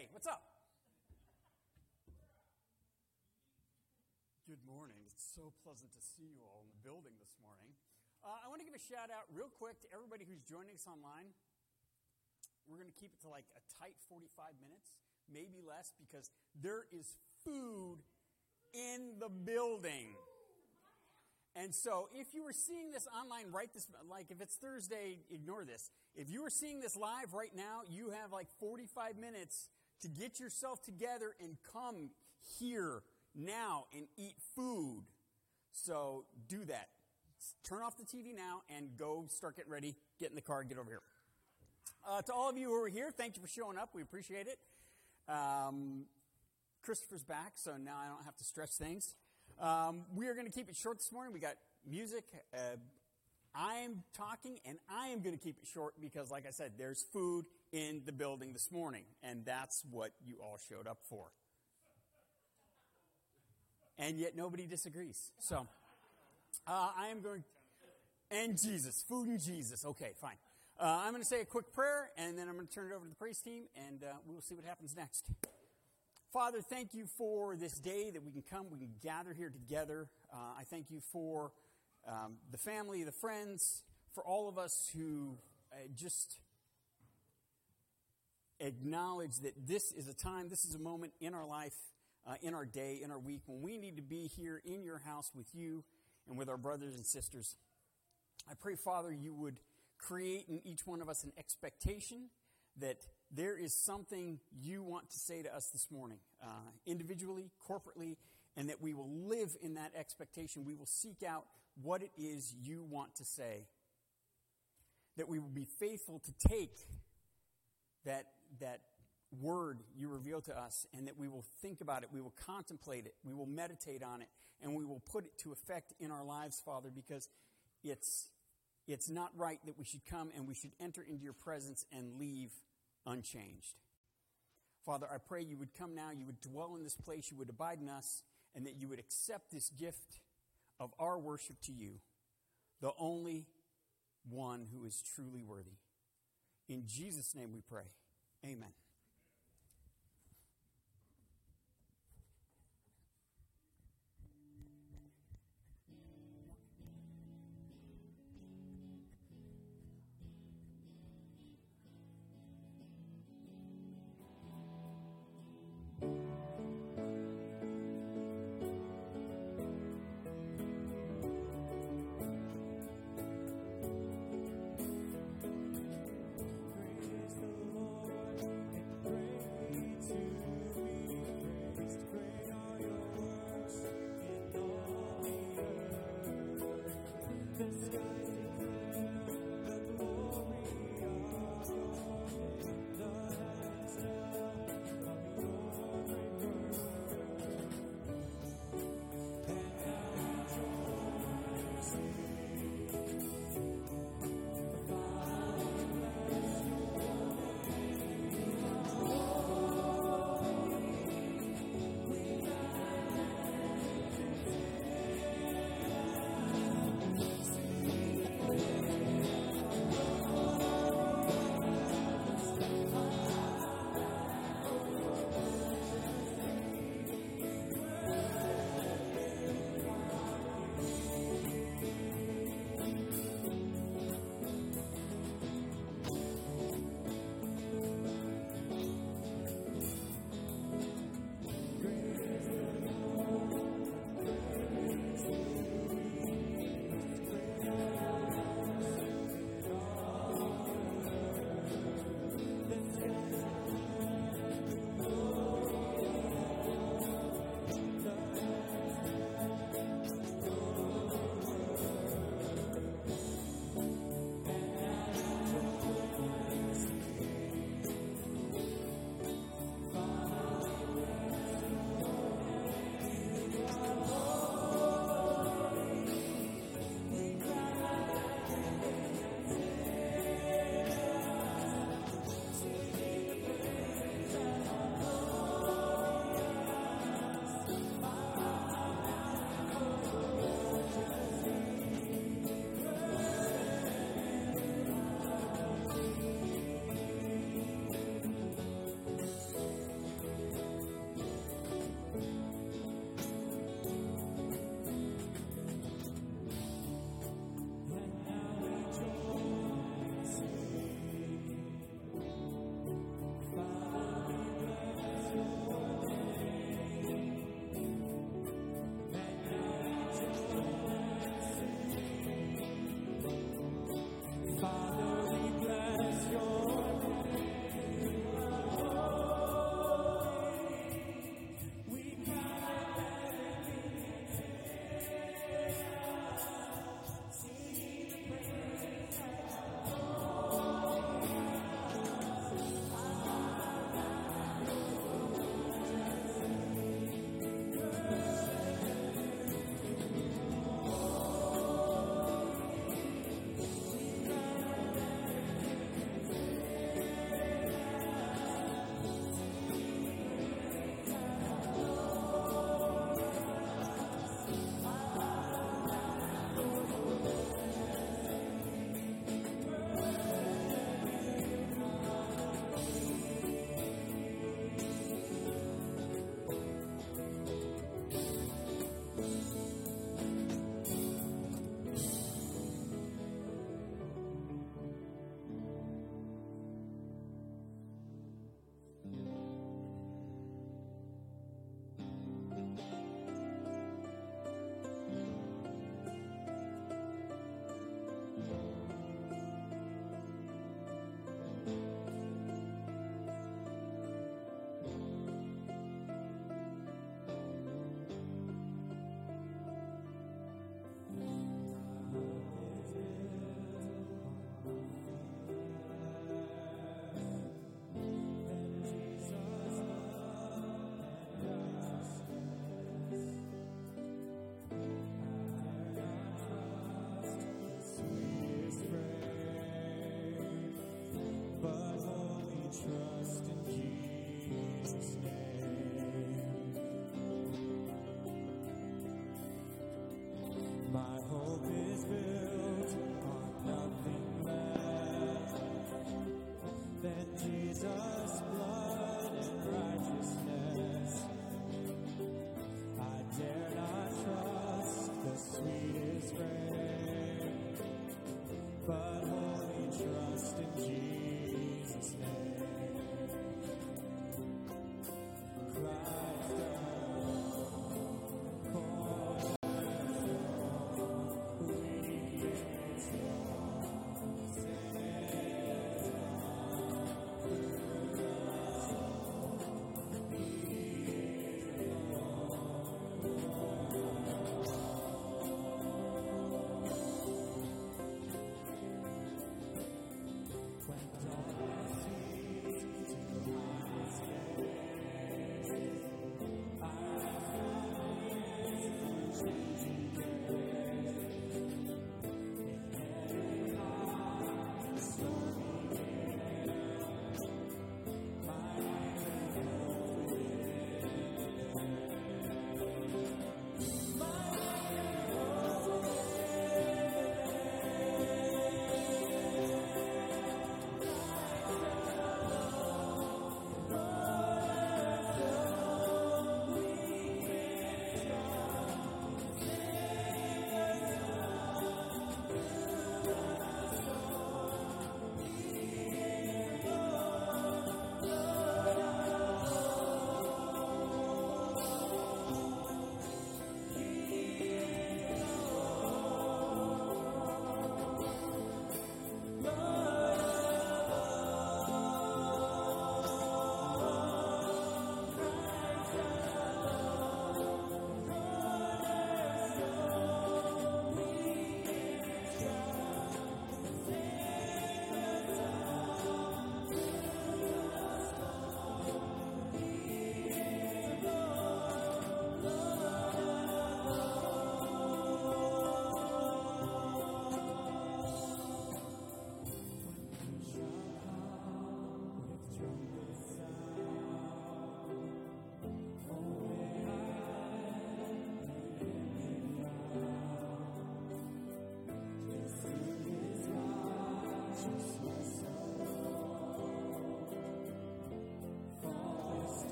Hey, what's up? Good morning. It's so pleasant to see you all in the building this morning. Uh, I want to give a shout out real quick to everybody who's joining us online. We're going to keep it to like a tight 45 minutes, maybe less, because there is food in the building. And so, if you were seeing this online right this, like if it's Thursday, ignore this. If you were seeing this live right now, you have like 45 minutes to get yourself together and come here now and eat food. So, do that. Turn off the TV now and go start getting ready, get in the car, and get over here. Uh, to all of you who are here, thank you for showing up. We appreciate it. Um, Christopher's back, so now I don't have to stretch things. Um, we are going to keep it short this morning. We got music. Uh, I'm talking, and I am going to keep it short because, like I said, there's food in the building this morning, and that's what you all showed up for. And yet nobody disagrees. So uh, I am going, and Jesus, food and Jesus. Okay, fine. Uh, I'm going to say a quick prayer, and then I'm going to turn it over to the praise team, and uh, we will see what happens next. Father, thank you for this day that we can come, we can gather here together. Uh, I thank you for um, the family, the friends, for all of us who uh, just acknowledge that this is a time, this is a moment in our life, uh, in our day, in our week, when we need to be here in your house with you and with our brothers and sisters. I pray, Father, you would create in each one of us an expectation that there is something you want to say to us this morning, uh, individually, corporately, and that we will live in that expectation. We will seek out what it is you want to say. That we will be faithful to take that, that word you reveal to us and that we will think about it, we will contemplate it, we will meditate on it, and we will put it to effect in our lives, Father, because it's, it's not right that we should come and we should enter into your presence and leave unchanged. Father, I pray you would come now, you would dwell in this place, you would abide in us, and that you would accept this gift of our worship to you, the only one who is truly worthy. In Jesus' name we pray. Amen.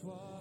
toi.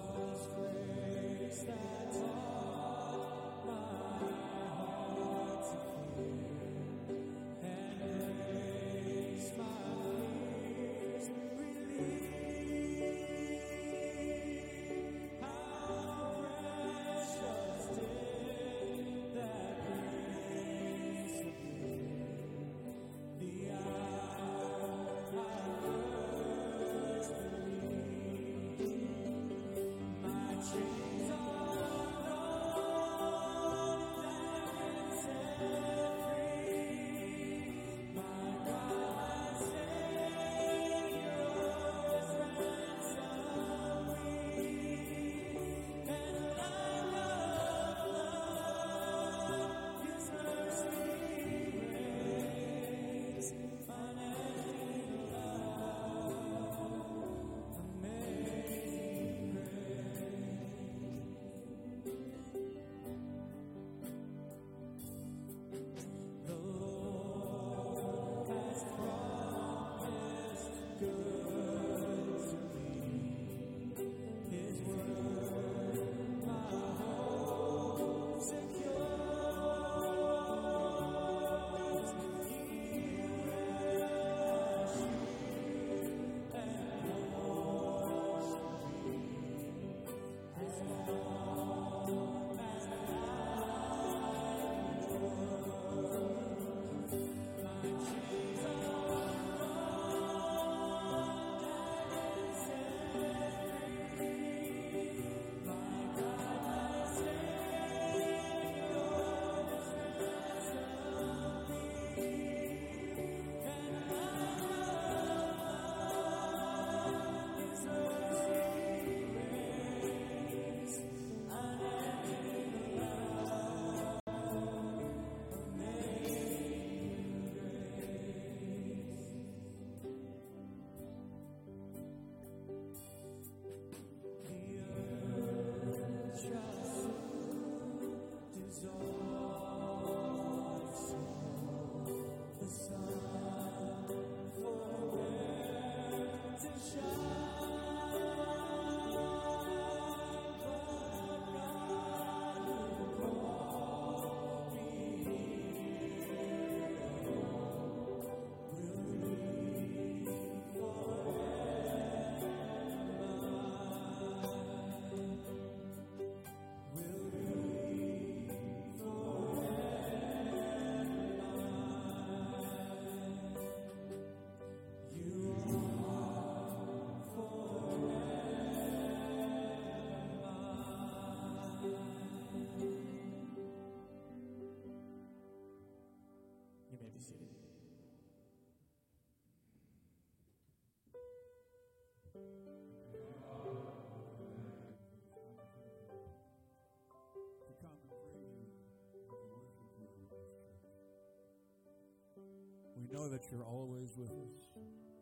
We know that you're always with us,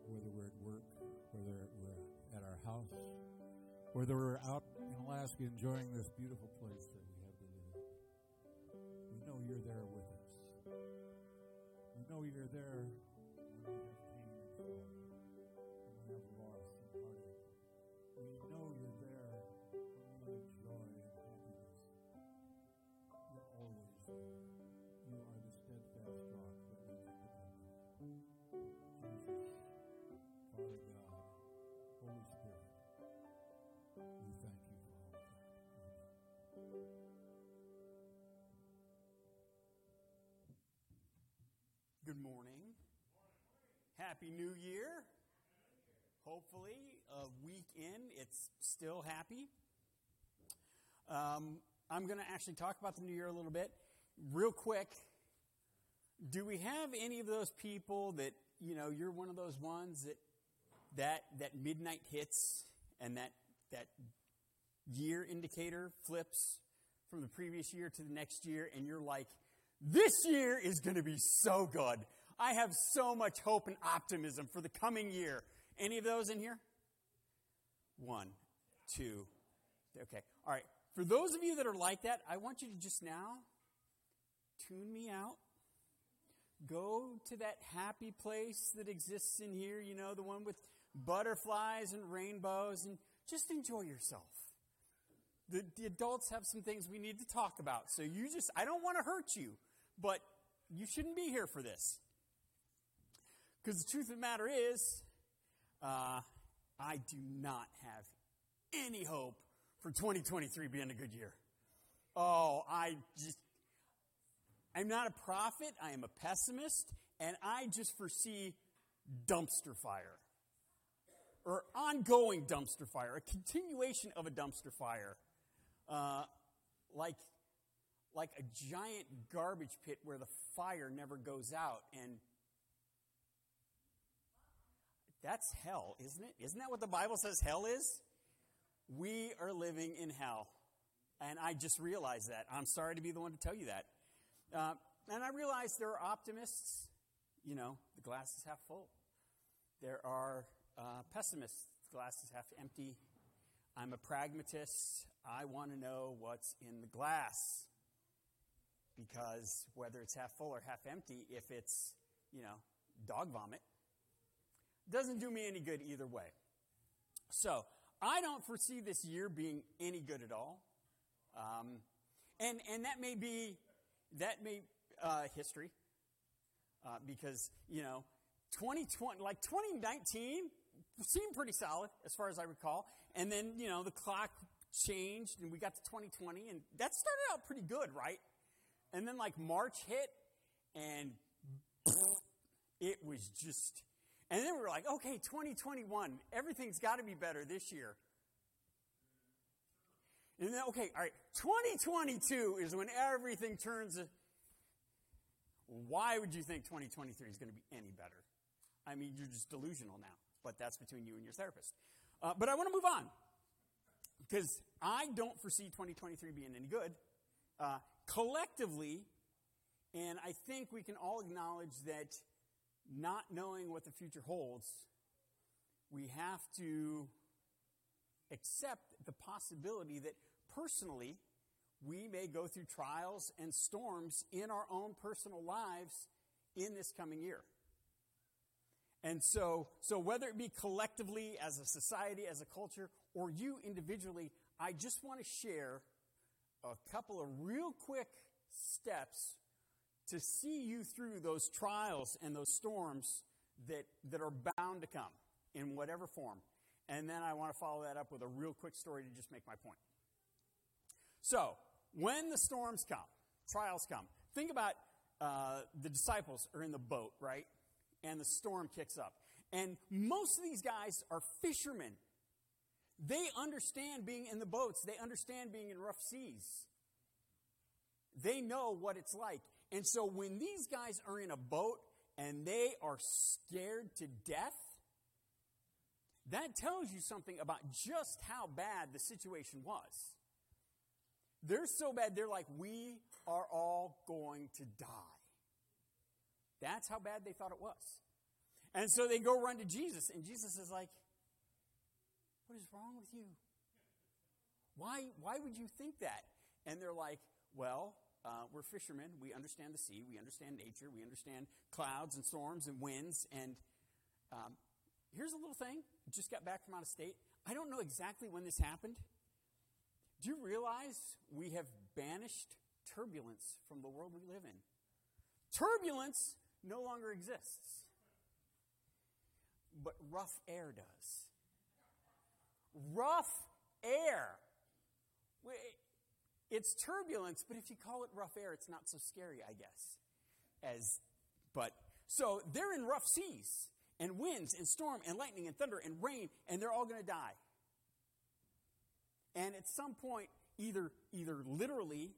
whether we're at work, whether we're at our house, whether we're out in Alaska enjoying this beautiful place that we have to live in. We know you're there with us. We know you're there when we have pain and sorrow, Good morning. Happy New Year. Hopefully, a week in, it's still happy. Um, I'm going to actually talk about the new year a little bit. Real quick, do we have any of those people that, you know, you're one of those ones that that, that midnight hits and that, that year indicator flips from the previous year to the next year, and you're like, this year is going to be so good. I have so much hope and optimism for the coming year. Any of those in here? One, two. Okay. All right. For those of you that are like that, I want you to just now tune me out. Go to that happy place that exists in here, you know, the one with butterflies and rainbows, and just enjoy yourself. The, the adults have some things we need to talk about. So you just, I don't want to hurt you, but you shouldn't be here for this. Because the truth of the matter is, uh, I do not have any hope for 2023 being a good year. Oh, I just, I'm not a prophet, I am a pessimist, and I just foresee dumpster fire. Or ongoing dumpster fire, a continuation of a dumpster fire. Uh, like, like a giant garbage pit where the fire never goes out. And that's hell, isn't it? Isn't that what the Bible says hell is? We are living in hell. And I just realized that. I'm sorry to be the one to tell you that. Uh, and I realize there are optimists. You know, the glass is half full. There are uh, pessimists. The glass is half empty. I'm a pragmatist. I want to know what's in the glass. Because whether it's half full or half empty, if it's, you know, dog vomit, doesn't do me any good either way. So, I don't foresee this year being any good at all. Um, and, and that may be, that may, uh, history. Uh, because, you know, 2020, like 2019 seemed pretty solid as far as I recall. And then, you know, the clock changed and we got to 2020 and that started out pretty good, right? And then like March hit and it was just, and then we were like, okay, 2021, everything's got to be better this year. And then, okay, all right, 2022 is when everything turns. Why would you think 2023 is going to be any better? I mean, you're just delusional now, but that's between you and your therapist. Uh, but I want to move on because I don't foresee 2023 being any good. Uh, collectively, and I think we can all acknowledge that not knowing what the future holds, we have to accept the possibility that personally we may go through trials and storms in our own personal lives in this coming year. And so, so whether it be collectively as a society, as a culture, or you individually, I just want to share a couple of real quick steps to see you through those trials and those storms that, that are bound to come in whatever form. And then I want to follow that up with a real quick story to just make my point. So, when the storms come, trials come, think about uh, the disciples are in the boat, right? And the storm kicks up. And most of these guys are fishermen. They understand being in the boats, they understand being in rough seas. They know what it's like. And so when these guys are in a boat and they are scared to death, that tells you something about just how bad the situation was. They're so bad, they're like, we are all going to die. That's how bad they thought it was. And so they go run to Jesus, and Jesus is like, What is wrong with you? Why, why would you think that? And they're like, Well, uh, we're fishermen. We understand the sea. We understand nature. We understand clouds and storms and winds. And um, here's a little thing. Just got back from out of state. I don't know exactly when this happened. Do you realize we have banished turbulence from the world we live in? Turbulence no longer exists, but rough air does. Rough air. It's turbulence, but if you call it rough air, it's not so scary, I guess. As, but so they're in rough seas and winds and storm and lightning and thunder and rain, and they're all going to die. And at some point, either either literally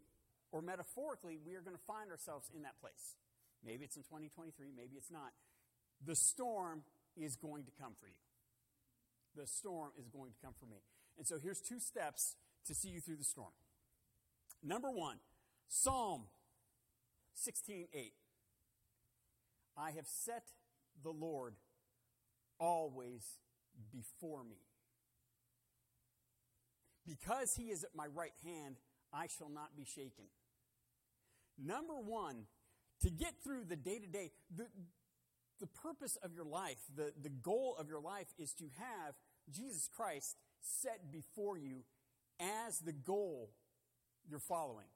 or metaphorically, we are going to find ourselves in that place. Maybe it's in 2023, maybe it's not. The storm is going to come for you. The storm is going to come for me. And so here's two steps to see you through the storm. Number one, Psalm 16:8. I have set the Lord always before me. Because he is at my right hand, I shall not be shaken. Number one, to get through the day to day, the purpose of your life, the, the goal of your life is to have Jesus Christ set before you as the goal you're following,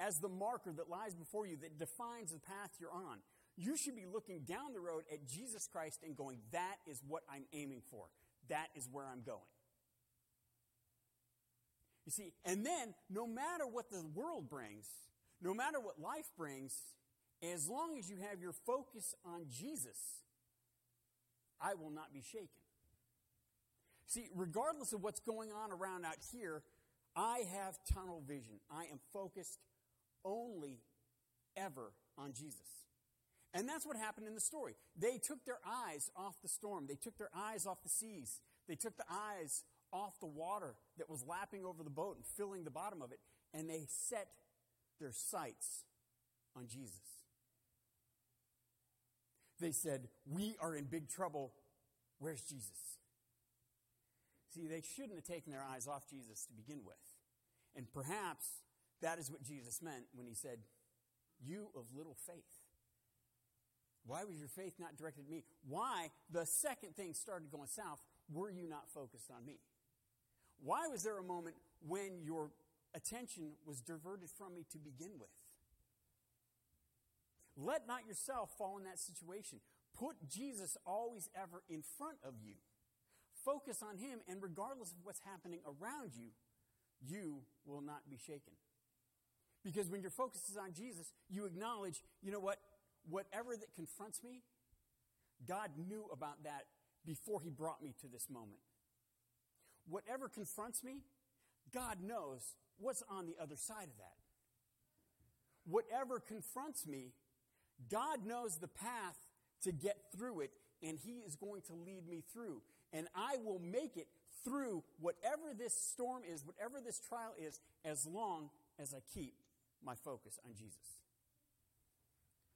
as the marker that lies before you that defines the path you're on. You should be looking down the road at Jesus Christ and going, That is what I'm aiming for. That is where I'm going. You see, and then no matter what the world brings, no matter what life brings, as long as you have your focus on Jesus, I will not be shaken. See, regardless of what's going on around out here, I have tunnel vision. I am focused only ever on Jesus. And that's what happened in the story. They took their eyes off the storm. They took their eyes off the seas. They took the eyes off the water that was lapping over the boat and filling the bottom of it. And they set their sights on Jesus. They said, We are in big trouble. Where's Jesus? See, they shouldn't have taken their eyes off Jesus to begin with. And perhaps that is what Jesus meant when he said, You of little faith. Why was your faith not directed at me? Why, the second thing started going south, were you not focused on me? Why was there a moment when your attention was diverted from me to begin with? Let not yourself fall in that situation. Put Jesus always ever in front of you. Focus on Him, and regardless of what's happening around you, you will not be shaken. Because when your focus is on Jesus, you acknowledge, you know what? Whatever that confronts me, God knew about that before He brought me to this moment. Whatever confronts me, God knows what's on the other side of that. Whatever confronts me, God knows the path to get through it, and He is going to lead me through. And I will make it through whatever this storm is, whatever this trial is, as long as I keep my focus on Jesus.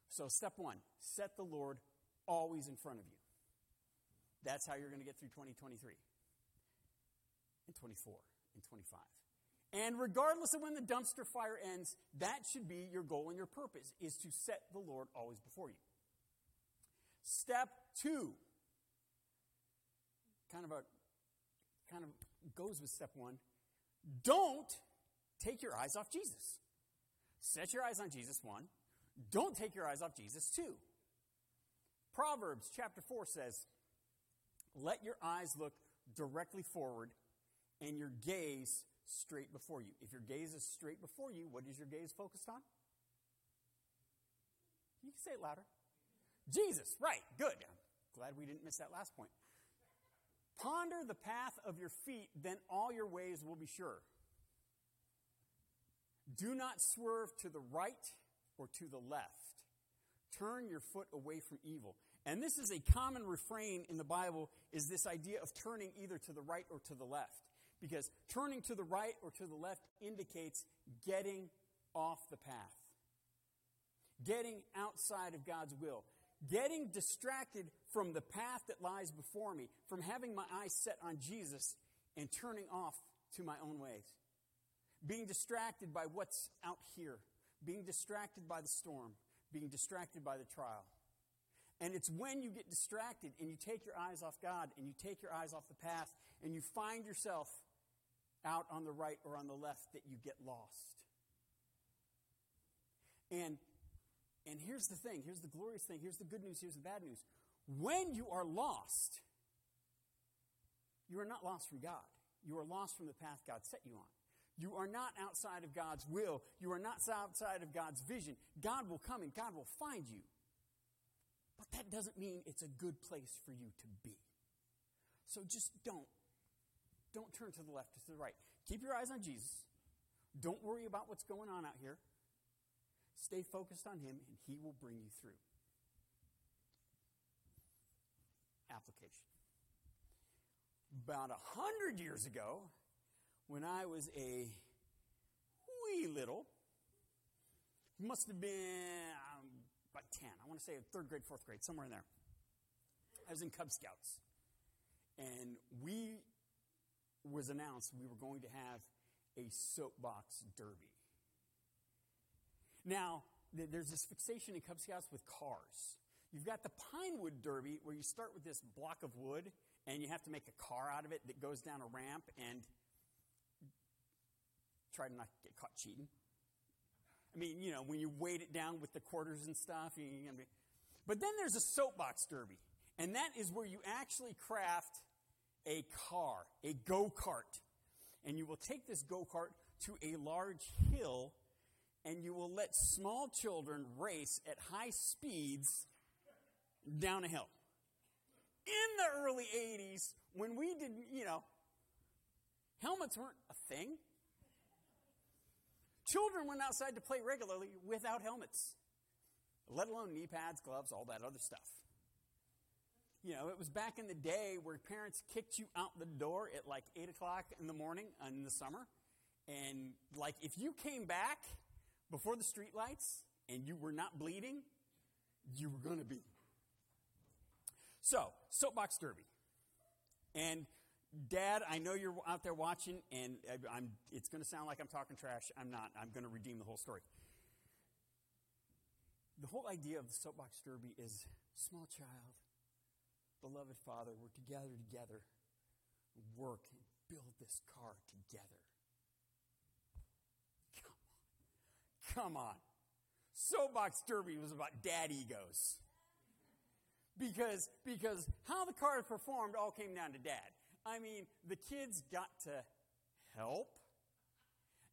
So, step one set the Lord always in front of you. That's how you're going to get through 2023 and 24 and 25. And regardless of when the dumpster fire ends, that should be your goal and your purpose is to set the Lord always before you. Step two, kind of a kind of goes with step one. Don't take your eyes off Jesus. Set your eyes on Jesus, one. Don't take your eyes off Jesus, two. Proverbs chapter 4 says, Let your eyes look directly forward and your gaze straight before you. If your gaze is straight before you, what is your gaze focused on? You can say it louder. Jesus, right, good. I'm glad we didn't miss that last point. Ponder the path of your feet, then all your ways will be sure. Do not swerve to the right or to the left. Turn your foot away from evil. And this is a common refrain in the Bible is this idea of turning either to the right or to the left. Because turning to the right or to the left indicates getting off the path. Getting outside of God's will. Getting distracted from the path that lies before me, from having my eyes set on Jesus and turning off to my own ways. Being distracted by what's out here. Being distracted by the storm. Being distracted by the trial. And it's when you get distracted and you take your eyes off God and you take your eyes off the path and you find yourself out on the right or on the left that you get lost. And and here's the thing, here's the glorious thing, here's the good news, here's the bad news. When you are lost, you are not lost from God. You are lost from the path God set you on. You are not outside of God's will. You are not outside of God's vision. God will come and God will find you. But that doesn't mean it's a good place for you to be. So just don't. Don't turn to the left or to the right. Keep your eyes on Jesus. Don't worry about what's going on out here. Stay focused on Him, and He will bring you through. Application. About a hundred years ago, when I was a wee little, must have been um, about 10. I want to say third grade, fourth grade, somewhere in there. I was in Cub Scouts. And we was announced we were going to have a soapbox derby. Now, there's this fixation in Cub Scouts with cars. You've got the Pinewood Derby where you start with this block of wood and you have to make a car out of it that goes down a ramp and try to not get caught cheating. I mean, you know, when you weight it down with the quarters and stuff, you, but then there's a soapbox derby, and that is where you actually craft a car, a go kart, and you will take this go kart to a large hill, and you will let small children race at high speeds down a hill. In the early 80s, when we didn't, you know, helmets weren't a thing. Children went outside to play regularly without helmets, let alone knee pads, gloves, all that other stuff. You know, it was back in the day where parents kicked you out the door at like 8 o'clock in the morning in the summer. And like if you came back before the streetlights and you were not bleeding, you were going to be. So, soapbox derby. And Dad, I know you're out there watching, and I'm, it's going to sound like I'm talking trash. I'm not. I'm going to redeem the whole story. The whole idea of the soapbox derby is small child, beloved father, we're together together, work and build this car together. Come on. Come on. Soapbox derby was about dad egos. Because, because how the car performed all came down to dad. I mean, the kids got to help.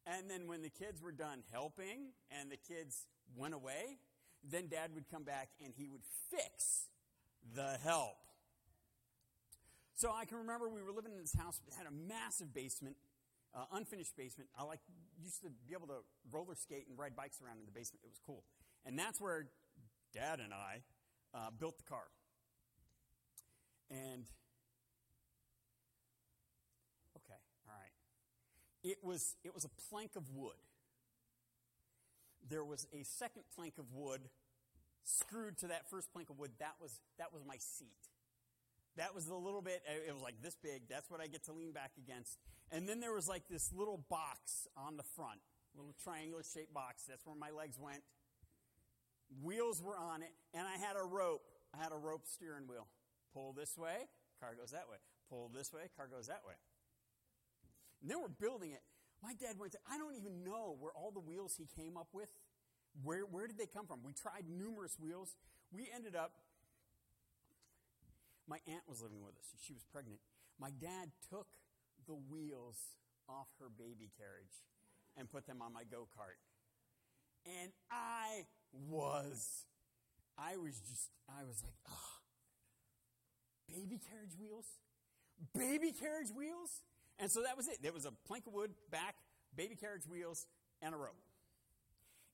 And then when the kids were done helping and the kids went away, then dad would come back and he would fix the help. So I can remember we were living in this house, it had a massive basement, uh, unfinished basement. I like used to be able to roller skate and ride bikes around in the basement. It was cool. And that's where dad and I uh, built the car. And okay, all right, It was, it was a plank of wood. There was a second plank of wood screwed to that first plank of wood. That was, that was my seat. That was the little bit, it was like this big. That's what I get to lean back against. And then there was like this little box on the front, little triangular shaped box. That's where my legs went. Wheels were on it, and I had a rope. I had a rope steering wheel. Pull this way, car goes that way. Pull this way, car goes that way. And then we're building it. My dad went to, I don't even know where all the wheels he came up with, where, where did they come from? We tried numerous wheels. We ended up, my aunt was living with us. She was pregnant. My dad took the wheels off her baby carriage and put them on my go kart. And I was, I was just, I was like, ah, baby carriage wheels? Baby carriage wheels? And so that was it. There was a plank of wood, back, baby carriage wheels, and a rope.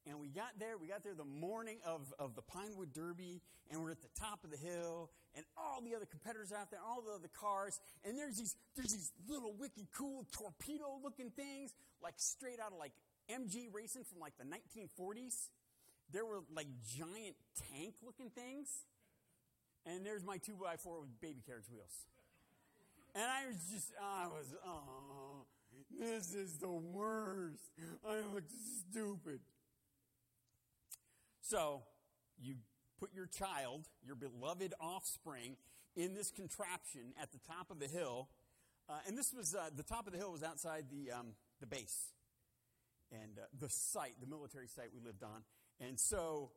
And we got there, we got there the morning of, of the Pinewood Derby, and we're at the top of the hill, and all the other competitors out there, all the other cars, and there's these, there's these little wicked cool torpedo looking things, like straight out of like MG racing from like the 1940s. There were like giant tank looking things. And there's my 2x4 with baby carriage wheels. And I was just, I was, oh, this is the worst. I look stupid. So you put your child, your beloved offspring, in this contraption at the top of the hill. Uh, and this was, uh, the top of the hill was outside the, um, the base and uh, the site, the military site we lived on. And so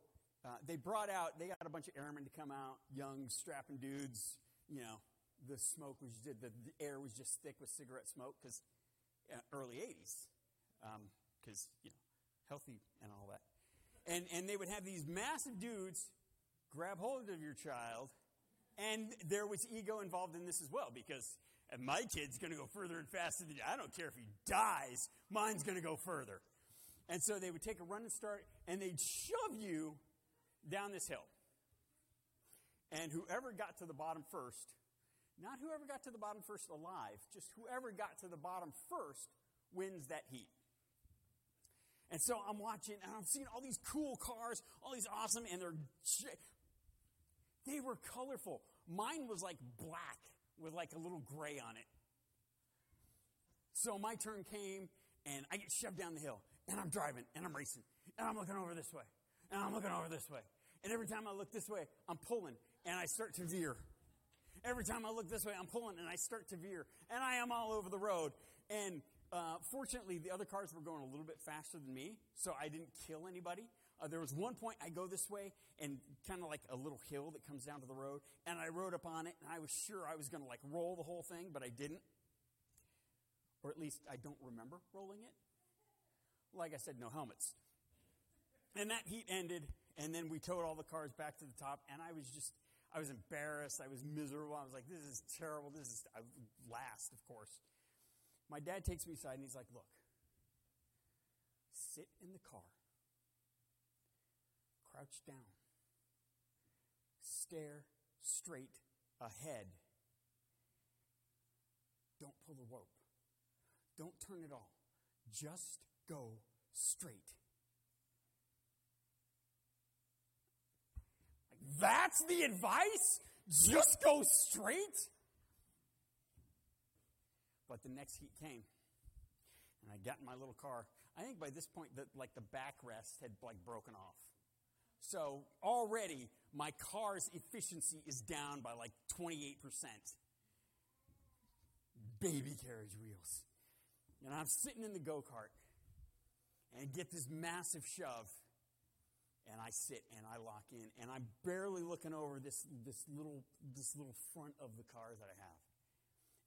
uh, they brought out, they got a bunch of airmen to come out, young, strapping dudes. You know, the smoke was, the, the air was just thick with cigarette smoke because uh, early 80s, because, um, you know, healthy and all that. And, and they would have these massive dudes grab hold of your child, and there was ego involved in this as well because my kid's going to go further and faster than you. I don't care if he dies, mine's going to go further. And so they would take a run and start and they'd shove you down this hill. And whoever got to the bottom first, not whoever got to the bottom first alive, just whoever got to the bottom first wins that heat. And so I'm watching and I'm seeing all these cool cars, all these awesome, and they're, they were colorful. Mine was like black with like a little gray on it. So my turn came and I get shoved down the hill and I'm driving and I'm racing and I'm looking over this way and I'm looking over this way. And every time I look this way, I'm pulling and I start to veer. Every time I look this way, I'm pulling and I start to veer. And I am all over the road. And uh, fortunately, the other cars were going a little bit faster than me, so I didn't kill anybody. Uh, there was one point I go this way and kind of like a little hill that comes down to the road, and I rode up on it, and I was sure I was going to like roll the whole thing, but I didn't. Or at least I don't remember rolling it. Like I said, no helmets. And that heat ended, and then we towed all the cars back to the top, and I was just, I was embarrassed. I was miserable. I was like, this is terrible. This is, I, last, of course. My dad takes me aside, and he's like, look, sit in the car, crouch down, stare straight ahead. Don't pull the rope. Don't turn it off. Just go straight. That's the advice? Just go straight? But the next heat came. And I got in my little car. I think by this point, the, like the backrest had like broken off. So already my car's efficiency is down by like 28%. Baby carriage wheels. And I'm sitting in the go kart and get this massive shove. And I sit and I lock in and I'm barely looking over this, this little, this little front of the car that I have.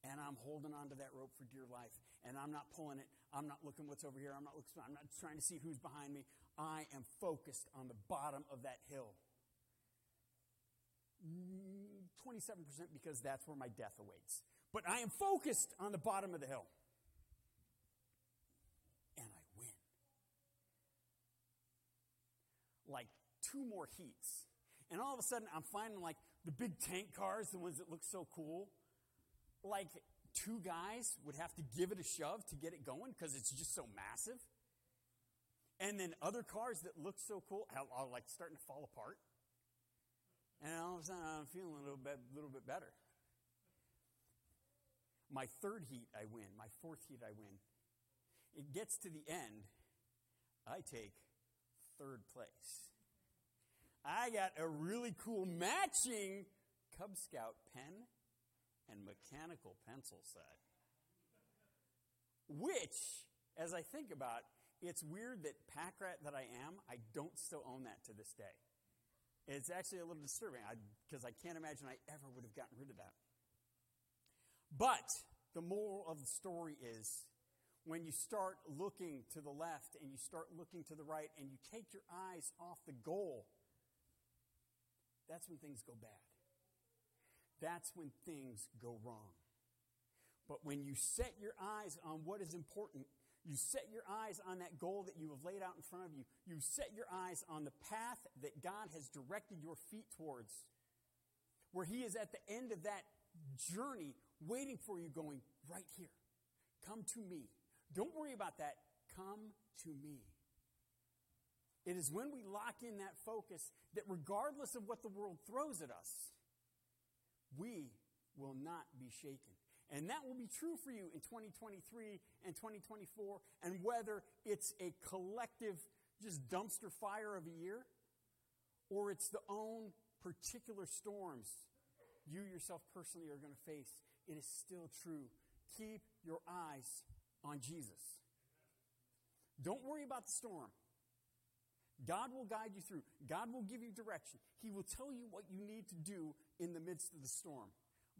And I'm holding onto that rope for dear life. And I'm not pulling it. I'm not looking what's over here. I'm not looking, I'm not trying to see who's behind me. I am focused on the bottom of that hill. 27% because that's where my death awaits. But I am focused on the bottom of the hill. And I win. Like two more heats. And all of a sudden, I'm finding like the big tank cars, the ones that look so cool. Like two guys would have to give it a shove to get it going because it's just so massive. And then other cars that look so cool are, are like starting to fall apart. And all of a sudden, I'm feeling a little bit, little bit better. My third heat, I win. My fourth heat, I win. It gets to the end. I take third place. I got a really cool matching Cub Scout pen and mechanical pencil set. Which, as I think about, it's weird that pack rat that I am, I don't still own that to this day. It's actually a little disturbing because I, I can't imagine I ever would have gotten rid of that. But the moral of the story is when you start looking to the left and you start looking to the right and you take your eyes off the goal, that's when things go bad. That's when things go wrong. But when you set your eyes on what is important, You set your eyes on that goal that you have laid out in front of you. You set your eyes on the path that God has directed your feet towards, where He is at the end of that journey waiting for you, going, right here. Come to me. Don't worry about that. Come to me. It is when we lock in that focus that regardless of what the world throws at us, we will not be shaken. And that will be true for you in 2023 and 2024. And whether it's a collective, just dumpster fire of a year, or it's the own particular storms you yourself personally are going to face, it is still true. Keep your eyes on Jesus. Don't worry about the storm. God will guide you through. God will give you direction. He will tell you what you need to do in the midst of the storm.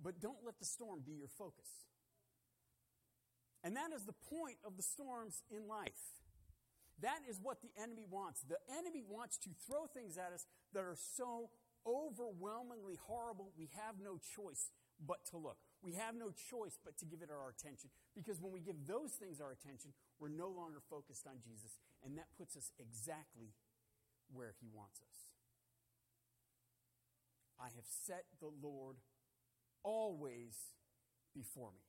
But don't let the storm be your focus. And that is the point of the storms in life. That is what the enemy wants. The enemy wants to throw things at us that are so overwhelmingly horrible, we have no choice but to look. We have no choice but to give it our attention. Because when we give those things our attention, we're no longer focused on Jesus. And that puts us exactly where he wants us. I have set the Lord always before me.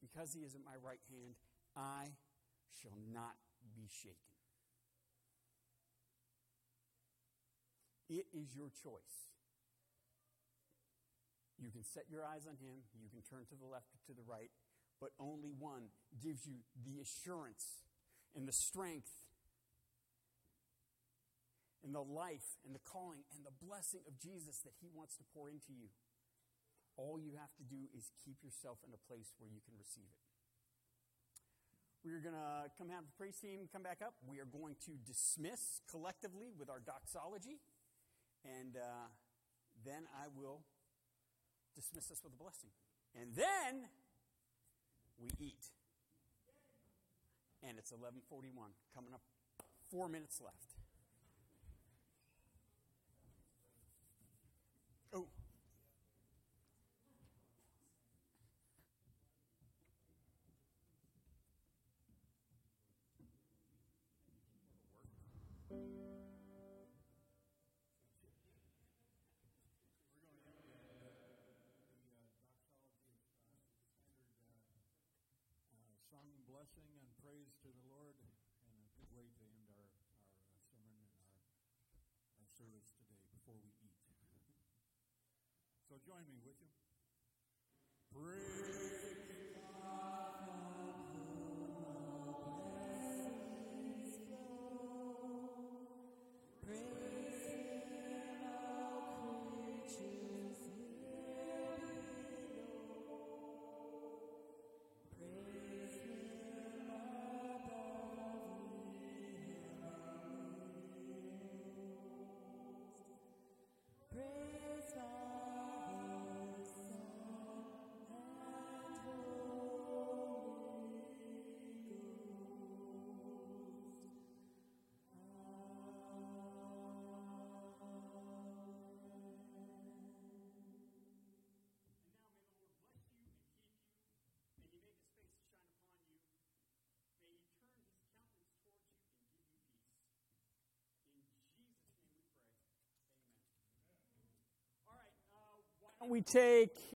Because he is at my right hand, I shall not be shaken. It is your choice. You can set your eyes on him, you can turn to the left or to the right, but only one gives you the assurance and the strength and the life and the calling and the blessing of Jesus that He wants to pour into you. All you have to do is keep yourself in a place where you can receive it. We're going to come have the praise team come back up. We are going to dismiss collectively with our doxology, and uh, then I will dismiss us with a blessing. And then we eat. And it's 11:41 coming up 4 minutes left. Sung blessing and praise to the Lord, and a good way to end our, our uh, sermon and our, our service today before we eat. so join me, would you? Praise we take